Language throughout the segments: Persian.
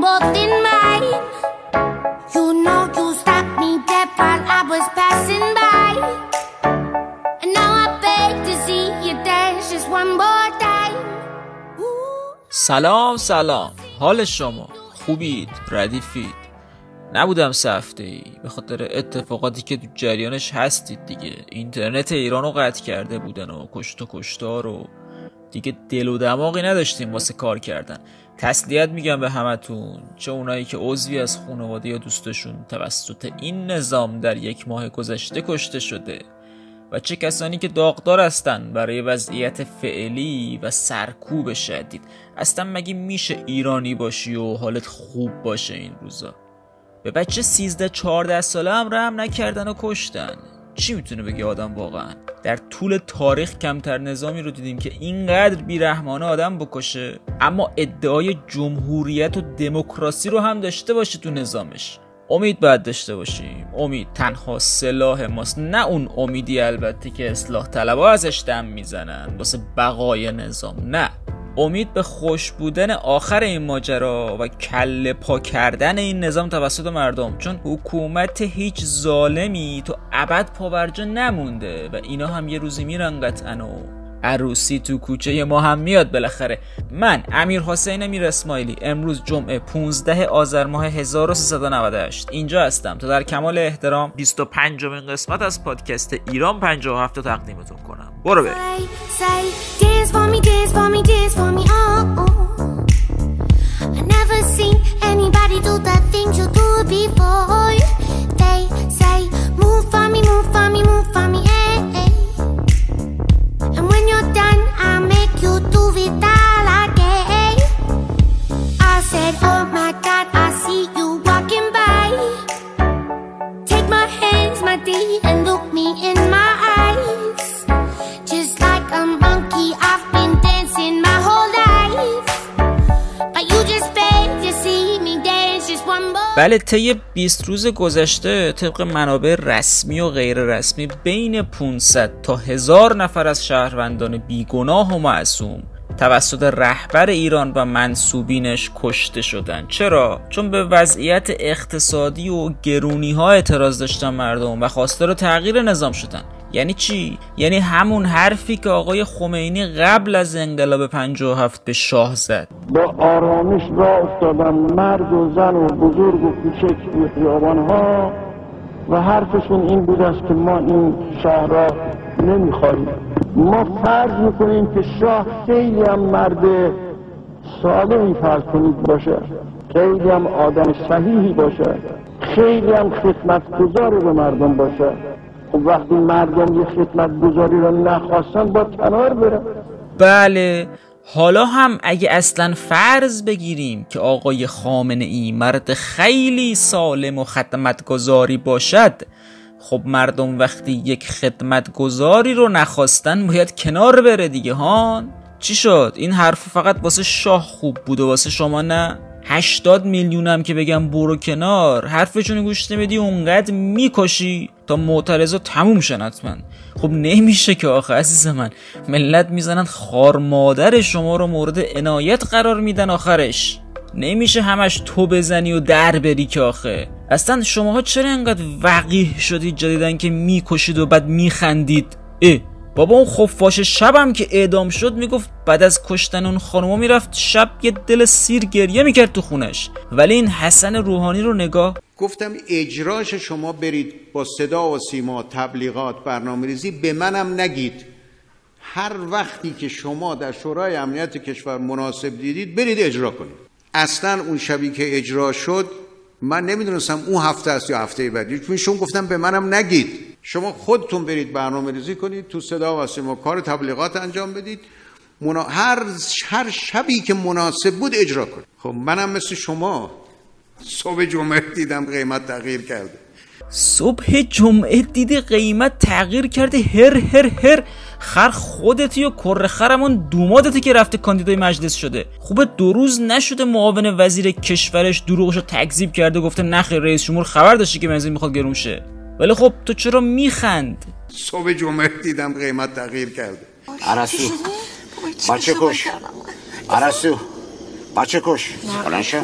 both in mine. You know you stopped me dead while I was passing by. And now I beg to see you dance. سلام سلام حال شما خوبید ردیفید نبودم سفته ای به خاطر اتفاقاتی که تو جریانش هستید دیگه اینترنت ایران رو قطع کرده بودن و کشت و کشتار و دیگه دل و دماغی نداشتیم واسه کار کردن. تسلیت میگم به همتون. چه اونایی که عضوی از خانواده یا دوستشون توسط این نظام در یک ماه گذشته کشته شده و چه کسانی که داغدار هستن برای وضعیت فعلی و سرکوب شدید. اصلا مگه میشه ایرانی باشی و حالت خوب باشه این روزا؟ به بچه 13 14 ساله هم رحم نکردن و کشتن. چی می‌تونه بگه آدم واقعا؟ در طول تاریخ کمتر نظامی رو دیدیم که اینقدر بیرحمانه آدم بکشه. اما ادعای جمهوریت و دموکراسی رو هم داشته باشه تو نظامش. امید باید داشته باشیم. امید تنها سلاح ماست. نه اون امیدی البته که اصلاح طلبها ازش دم می‌زنن. واسه بقای نظام. نه. امید به خوش بودن آخر این ماجرا و کله پا کردن این نظام توسط مردم چون حکومت هیچ ظالمی تو ابد پاورجا نمونده و اینا هم یه روزی میرن قطعا و عروسی تو کوچه ما هم میاد بالاخره. من امیر حسین میر اسماعیلی امروز جمعه 15 آذر ماه 1398 اینجا هستم. تا در کمال احترام. 25 امین قسمت از پادکست ایران 57 رو تقدیمتون کنم. برو بریم. Dance for me, dance for me, dance for me, oh. oh. I never seen anybody do the things you do before. They say, move for me, move for me, move for me, eh, eh. And when you're done, I'll make you do it all again. I said, oh my God, I see you walking by. Take my hands, my D, and look me in my eyes. Just like a monkey, I've بله طی 20 روز گذشته طبق منابع رسمی و غیر رسمی بین 500 تا 1000 نفر از شهروندان بیگناه و معصوم توسط رهبر ایران و منصوبینش کشته شدن چرا؟ چون به وضعیت اقتصادی و گرونی ها اعتراض داشتن مردم و خواستار تغییر نظام شدن. یعنی چی؟ یعنی همون حرفی که آقای خمینی قبل از انقلاب 57 به شاه زد. با آرامش را افتادن مرد و زن و بزرگ و کوچک توی خیابانها و حرفشون این بود است که ما این شهر را نمی‌خواهیم. ما فرض می‌کنیم که شاه خیلی هم مرد سالمی فرض کنید باشه. خیلی هم آدم صحیحی باشه. خیلی هم خدمتگذار به مردم باشه. خب وقتی مردم یه خدمتگذاری را نخواستن با کنار برن. بله. حالا هم اگه اصلا فرض بگیریم که آقای خامنه ای مرد خیلی سالم و خدمتگذاری باشد خب مردم وقتی یک خدمتگذاری رو نخواستن باید کنار بره دیگه هان؟ چی شد؟ این حرف فقط واسه شاه خوب بود و واسه شما نه؟ 80 میلیونم که بگم برو کنار. حرفشون گوش نمیدی اونقدر می‌کشی تا معترضا تموم شن حتما. خب نمیشه که آخه عزیز من. ملت می‌زنن خار مادر شما رو مورد عنایت قرار میدن آخرش. نمیشه همش تو بزنی و در بری که آخه. اصلا شماها چرا انقدر وقیح شدید جدیدن که می‌کشید و بعد میخندید؟ اه. بابا اون خفاش شبم که اعدام شد می‌گفت بعد از کشتن اون خانوما می‌رفت شب یه دل سیر گریه می‌کرد تو خونش. ولی این حسن روحانی رو نگاه گفتم اجراش شما برید با صدا و سیما تبلیغات برنامه ریزی به منم نگید. هر وقتی که شما در شورای امنیت کشور مناسب دیدید برید اجرا کنید. اصلا اون شبی که اجرا شد من نمی‌دونستم اون هفته است یا هفته بعدی. چون گفتم به منم نگید. شما خودتون برید برنامه ریزی کنید تو صدا و سیما کار تبلیغات انجام بدید. منا... هر هر شبی که مناسب بود اجرا کنید. خب منم مثل شما صبح جمعه دیدم قیمت تغییر کرده. صبح جمعه دیدی قیمت تغییر کرده هر هر هر. خر خودتی و کر خرمون دومادتی که رفته کاندیدای مجلس شده. خوبه دو روز نشده معاون وزیر کشورش دروغشو تکذیب کرده گفته نخیر رئیس جمهور خبر داشتی که بنزین می‌خواد گرون شه. ولی خب تو چرا میخند؟ صبح جمعه دیدم قیمت تغییر کرده. عرسو بچه کش. عرسو بچه کش. بلند شو.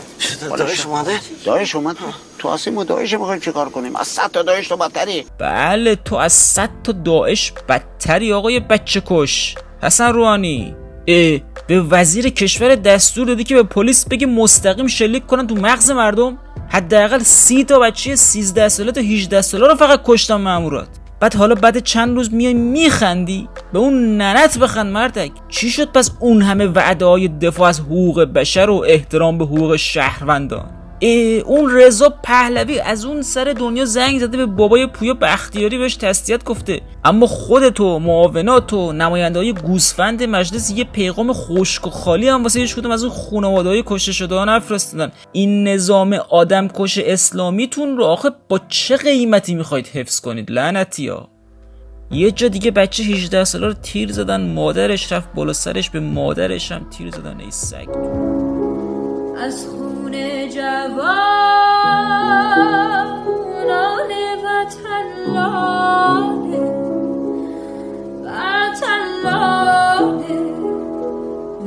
دایش اومده؟ دایش اومد. تو آسیم و دایش می‌خوایم چیکار کنیم؟ از صد تا دایش تو بدتری. بله تو از صد تا داعش بدتری آقای بچه کش. حسن روحانی اه به وزیر کشور دستور دادی که به پلیس بگه مستقیم شلیک کنن تو مغز مردم؟ حداقل سی تا بچه 13 ساله تا 18 ساله رو فقط کشتن مامورات. بعد حالا بعد چند روز میای میخندی؟ به اون ننت بخند مردک. چی شد؟ پس اون همه وعده های دفاع از حقوق بشر و احترام به حقوق شهروندان. اون رضا پهلوی از اون سر دنیا زنگ زده به بابای پویا بختیاری بهش تسلیت گفته. اما خودتو معاونات و نماینده های گوسفند مجلس یه پیغام خشک و خالی هم واسه هیچ کدوم از اون خانواده های کشته شده ها نفرستادن این نظام آدم کش اسلامیتون رو آخه با چه قیمتی می‌خواید حفظ کنید لعنتی ها؟ یه جا دیگه بچه 18 ساله رو تیر زدن مادرش رفت بالا سرش به مادرش هم تیر زدن ای سگ. از جوانان وطن لاله. وطن لاله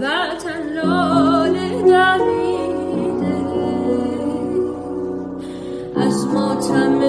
وطن لاله دمیده از ماتم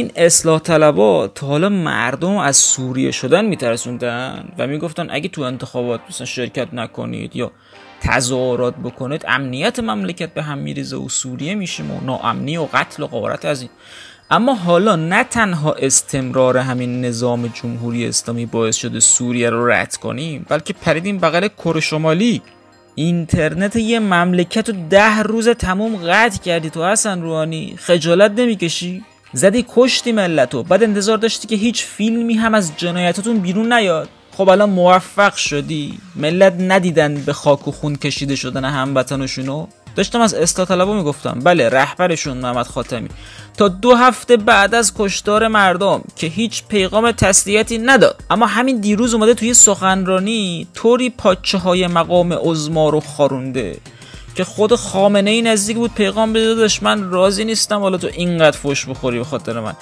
این اصلاح طلبا تا حالا مردم از سوریه شدن میترسوندن؟ و می‌گفتن اگه تو انتخابات مثلا شرکت نکنید یا تظاهرات بکنید امنیت مملکت به هم میریزه و سوریه میشیم و ناامنی و قتل و غارت از این. اما حالا نه تنها استمرار همین نظام جمهوری اسلامی باعث شده سوریه رو رد کنیم بلکه پریدیم بغل کره شمالی. اینترنت یه مملکت رو ده روز تموم قطع کردی تو حسن روحانی. خجالت نمی‌کشی؟ زدی کشتی ملتو. بعد انتظار داشتی که هیچ فیلمی هم از جنایتاتون بیرون نیاد. خب الان موفق شدی. ملت ندیدن به خاک و خون کشیده شدن هموطنشونو. داشتم از اصلاح طلبا می‌گفتم. بله رهبرشون محمد خاتمی. تا دو هفته بعد از کشتار مردم که هیچ پیغام تسلیتی نداد. اما همین دیروز اومده توی سخنرانی طوری پاچه های مقام عزما رو خارونده. که خود خامنه ای نزدیک بود پیغام بده من راضی نیستم حالا تو اینقدر فش بخوری به خاطر من.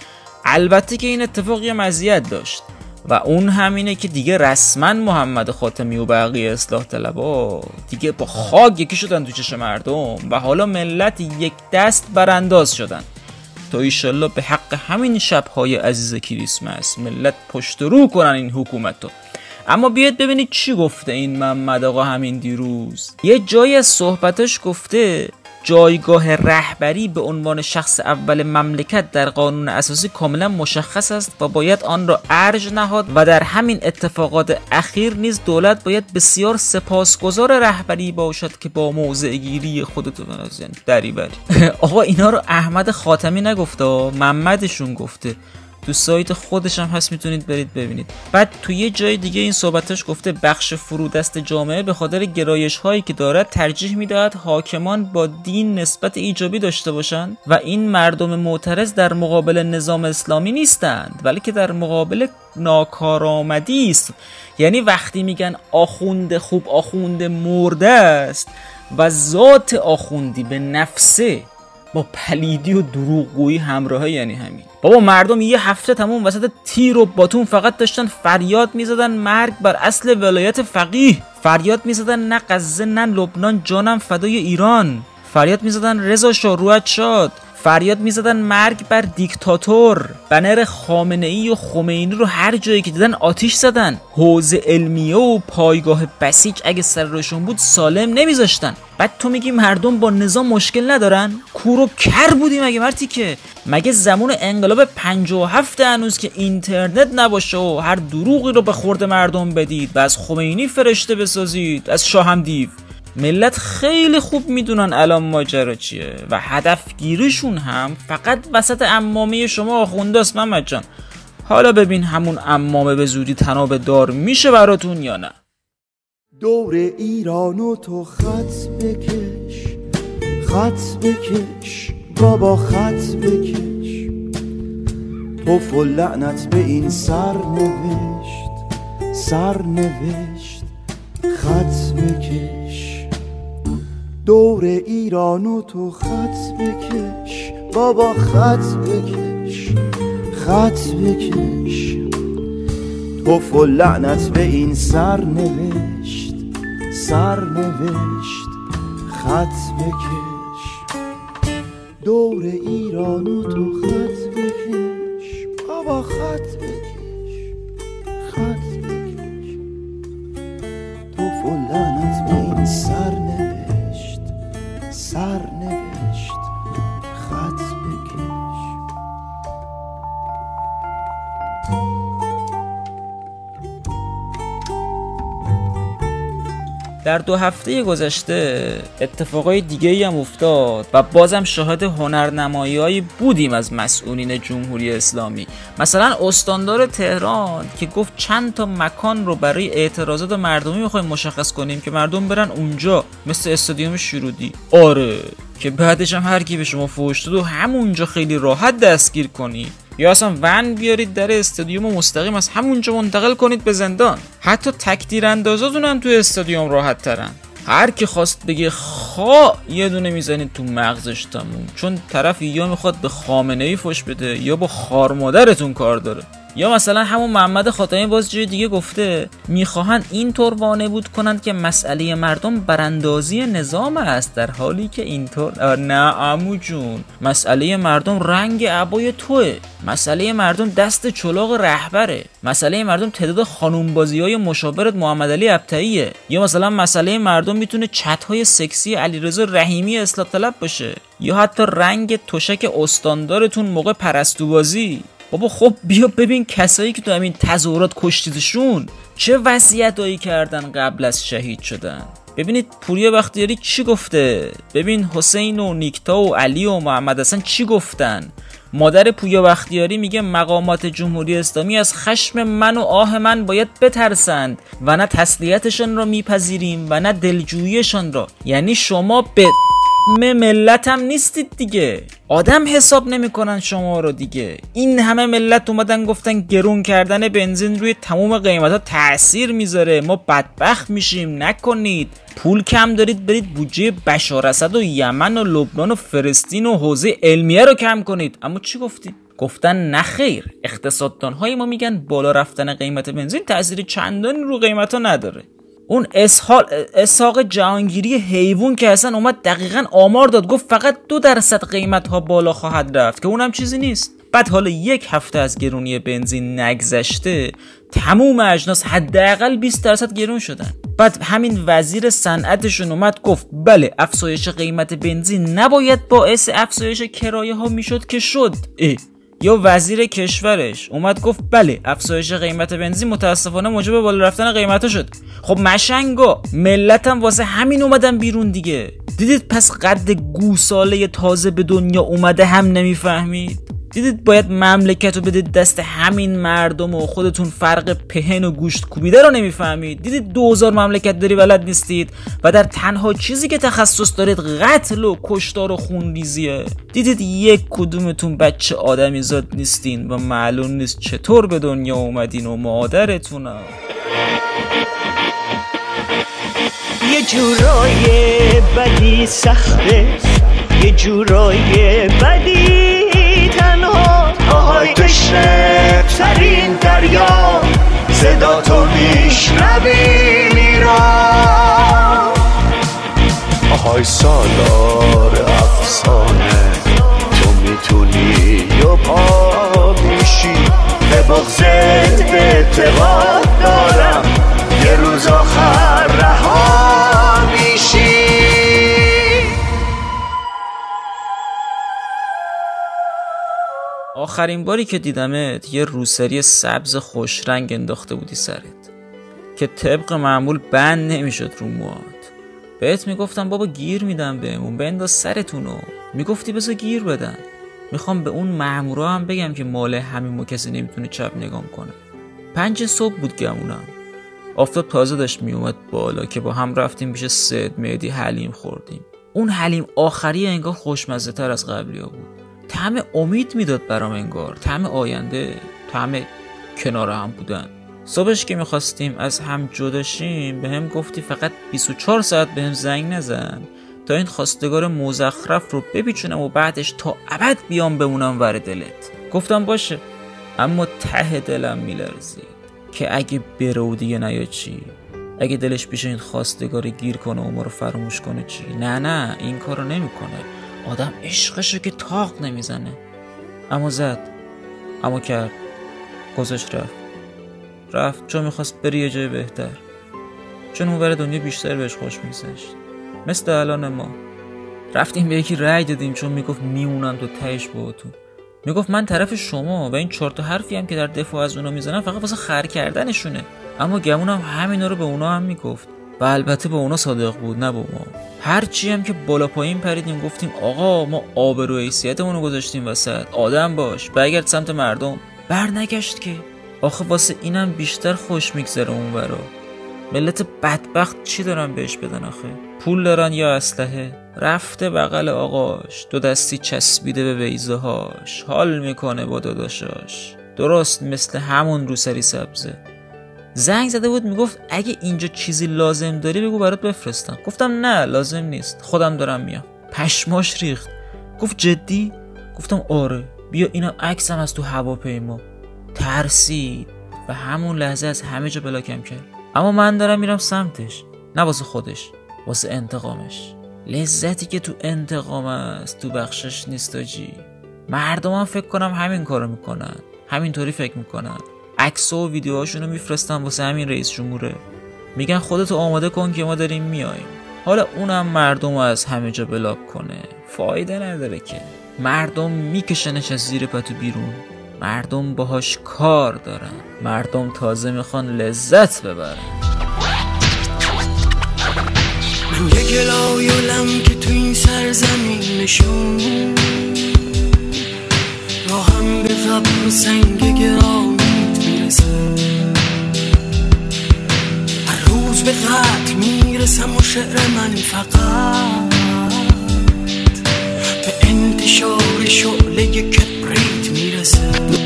البته که این اتفاق یه مزیت داشت. و اون همینه که دیگه رسما محمد خاتمی و بقیه اصلاح طلبا دیگه با خاک یکی شدن تو چشم مردم و حالا ملت یک دست برانداز شدن. تا ایشالله به حق همین شبهای عزیز کریسمس ملت پشت رو کنن این حکومت رو اما بیاید ببینید چی گفته این محمد آقا همین دیروز. یه جایی از صحبتش گفته جایگاه رهبری به عنوان شخص اول مملکت در قانون اساسی کاملا مشخص است و باید آن را ارج نهاد و در همین اتفاقات اخیر نیز دولت باید بسیار سپاسگزار رهبری باشد که با موضع گیری یعنی دری بری آقا اینا رو احمد خاتمی نگفته محمدشون گفته. تو سایت خودش هم هست می‌تونید برید ببینید. بعد تو یه جای دیگه این صحبتش گفته بخش فرودست جامعه به خاطر گرایش هایی که دارد ترجیح می‌دهد حاکمان با دین نسبت ایجابی داشته باشند و این مردم معترض در مقابل نظام اسلامی نیستند بلکه در مقابل ناکارآمدی است. یعنی وقتی میگن آخونده خوب آخونده مرده است و ذات آخوندی به نفسه با پلیدی و دروغگویی همراهه یعنی همین. بابا مردم یه هفته تموم وسط تیر و باتون فقط داشتن فریاد می‌زدن مرگ بر اصل ولایت فقیه. فریاد می‌زدن نه غزه نه لبنان جانم فدای ایران. فریاد می‌زدن رضا شاه روحت شاد. فریاد می‌زدن مرگ بر دیکتاتور. بنر خامنه ای و خمینی رو هر جایی که دیدن آتیش زدن. حوزه علمیه و پایگاه بسیج اگه سر روشون بود سالم نمیذاشتن. بعد تو میگی مردم با نظام مشکل ندارن؟ کور و کر بودیم مگه مرتی که. مگه زمان انقلاب 57 هنوز که اینترنت نباشه و هر دروغی رو به خورد مردم بدید و از خمینی فرشته بسازید از شاهم دیو ملت خیلی خوب می‌دونن الان ماجرا چیه و هدفگیریشون هم فقط وسط امامه شما آخونده است محمد جان. حالا ببین همون امامه به زودی تناب دار میشه براتون یا نه. دور ایران و تو خط بکش خط بکش بابا خط بکش. توف و لعنت به این سر نوشت سر نوشت خط بکش دور ایران و تو خط بکش. بابا خط بکش. خط بکش. توف و لعنت به این سر نوشت. سر نوشت. خط بکش. دور ایران و تو خط بکش. بابا خط بکش. خط بکش. توف و لعنت به این سر سر در دو هفته گذشته اتفاقای دیگه هم افتاد و بازم شاهد هنرنمایی بودیم از مسئولین جمهوری اسلامی. مثلا استاندار تهران که گفت چند تا مکان رو برای اعتراضات مردمی می‌خوایم مشخص کنیم که مردم برن اونجا مثل استادیوم شرودی آره که بعدش هم هر کی به شما فوش داد و همونجا خیلی راحت دستگیر کنید یا اصلا ون بیارید در استادیوم و مستقیم از همونجا منتقل کنید به زندان. حتی تکتیر اندازاتون هم توی استادیوم راحت ترن. هر کی خواست بگه خا یه دونه می‌زنید تو مغزش تموم. چون طرف یا می‌خواد به خامنه ای فش بده یا با خار مادرتون کار داره. یا مثلا همون محمد خاتمی باز جای دیگه گفته می‌خواهند اینطور وانمود کنند که مسئله مردم براندازی نظام است در حالی که اینطور نه عمو جون. مسئله مردم رنگ عبای توه. مسئله مردم دست چلاق رهبره. مسئله مردم تعداد خانوم بازی های مشاورت محمد علی ابتعیه یا مثلا مسئله مردم می‌تونه چت های سکسی علیرضا رحیمی اصلاح طلب باشه. یا حتی رنگ تشک استاندارتون موقع پرستو بازی بابا خب بیا ببین کسایی که تو همین تظاهرات کشتیدشون چه وصیتایی کردن قبل از شهید شدن. ببینید پوریا بختیاری چی گفته؟ ببین حسین و نیکتا و علی و محمد حسن چی گفتن؟ مادر پویا بختیاری میگه مقامات جمهوری اسلامی از خشم من و آه من باید بترسند و نه تسلیتشان را میپذیریم و نه دلجوییشان را. یعنی شما به م ملت هم نیستید دیگه. آدم حساب نمی‌کنن شما رو دیگه. این همه ملت اومدن گفتن گرون کردن بنزین روی تموم قیمت ها تاثیر می‌ذاره. ما بدبخت میشیم نکنید. پول کم دارید برید بودجه بشار اسد و یمن و لبنان و فلسطین و حوزه علمیه رو کم کنید. اما چی گفتید گفتن نخیر اقتصاددان های ما میگن بالا رفتن قیمت بنزین تاثیر چندانی رو قیمت ها نداره. اون اسحال اسحاق جهانگیری حیوان که اصلا اومد دقیقا آمار داد گفت فقط دو درصد قیمت ها بالا خواهد رفت که اونم چیزی نیست. بعد حالا یک هفته از گرونی بنزین نگذشته تموم اجناس حداقل 20 درصد گرون شدن. بعد همین وزیر صنعتشون اومد گفت بله افزایش قیمت بنزین نباید باعث افزایش کرایه ها می‌شد که شد. اه. یا وزیر کشورش. اومد گفت بله افزایش قیمت بنزین متاسفانه موجب بالا رفتن قیمتا شد. خب مشنگا ملتم واسه همین اومدن بیرون دیگه. دیدید پس قد گوساله تازه به دنیا اومده هم نمی‌فهمید؟ دیدید باید مملکت رو بدید دست همین مردم و خودتون فرق پهن و گوشت کوبیده رو نمی‌فهمید. دیدید دوزار مملکت داری بلد نیستید و در تنها چیزی که تخصص دارید قتل و کشتار و خونریزیه. دیدید یک کدومتون بچه آدمی زاد نیستین و معلوم نیست چطور به دنیا اومدین و مادرتون یه جورای بدی سخته یه جورای بدی. تنها آهای تشنه ترین دریا صدا تو میشنوی میرم. آهای سالار افسانه تو می‌تونی یا پا میشی. به بغزت اعتقاد دارم یه روز آخر رها آخرین باری که دیدمت یه روسری سبز خوش رنگ انداخته بودی سرت که طبق معمول بند نمی‌شد رو موات بهت می‌گفتم بابا گیر میدم بهمون بنداز سرتونو. می‌گفتی بذار گیر بدن. می‌خوام به اون مامورا هم بگم که مال همین کسی نمی‌تونه چپ نگام کنه. پنج صبح بود گمونم. آفتاب تازه داشت میومد بالا که با هم رفتیم پیش سید مهدی حلیم خوردیم. اون حلیم آخری انگار خوشمزه تر از قبلی ها بود. طعم امید می‌داد برام انگار. طعم آینده طعم کنار هم بودن. صبحش که می‌خواستیم از هم جداشیم به هم گفتی فقط 24 ساعت به هم زنگ نزن. تا این خواستگار مزخرف رو بپیچونم و بعدش تا ابد بیام بمونم ور دلت. گفتم باشه اما ته دلم میلرزید که اگه بره و دیگه نیا چی؟ اگه دلش پیش این خواستگار گیر کنه و ما رو فراموش کنه چی؟ نه نه این کارو نمی‌کنه. آدم عشقشو که تاق نمی‌زنه. اما زد. اما کرد. گذاشت رفت. رفت چون می‌خواست بری یه جای بهتر. چون اون ور دنیا بیشتر بهش خوش میگذشت. مثل الان ما. رفتیم به یکی رأی دادیم چون می‌گفت میمونم تو تهش با تو می‌گفت من طرف شما و این چهار تا حرفی هم که در دفاع از اونا می‌زنم فقط واسه خر کردنشونه. اما گمونم همینا رو به اونا هم می‌گفت. و البته به اونا صادق بود نه با ما. هر چی هم که بالا پایین پریدیم گفتیم آقا ما آبرو حیثیتمون رو گذاشتیم وسط. آدم باش. برگرد سمت مردم. برنگشت که. آخه واسه اینم بیشتر خوش میگذره اون برا ملت بدبخت چی دارن بهش بدن آخه؟ پول دارن یا اسلحه؟ رفته بغل آقاش. دو دستی چسبیده به بیزه هاش حال می‌کنه با داداشاش. درست مثل همون روسری سبزه. زنگ زده بود می‌گفت اگه اینجا چیزی لازم داری بگو برات بفرستم. گفتم نه لازم نیست. خودم دارم میام. پشماش ریخت. گفت جدی؟ گفتم آره. بیا اینم عکسم از تو هواپیما. ترسید و همون لحظه از همه جا بلاکم کرد. اما من دارم میرم سمتش. نه واسه خودش واسه انتقامش. لذتی که تو انتقام است تو بخشش نیست آجی. مردم فکر کنم همین کارو می‌کنن. همینطوری فکر می‌کنن. عکس و ویدیوهاشونو میفرستن واسه همین رئیس جمهوره. میگن خودتو آماده کن که ما داریم میایم حالا اونم مردم رو از همه جا بلاک کنه. فایده نداره که. مردم میکشنش از زیر پتو بیرون. مردم باهاش کار دارن. مردم تازه می‌خوان لذت ببرن. من یه گلایولم که تو این سرزمین نشون. راهم به قبر و سنگ گرانیت هر روز به قتل می‌رسم و شعر من فقط. به انتشار شعله کبریت می‌رسه.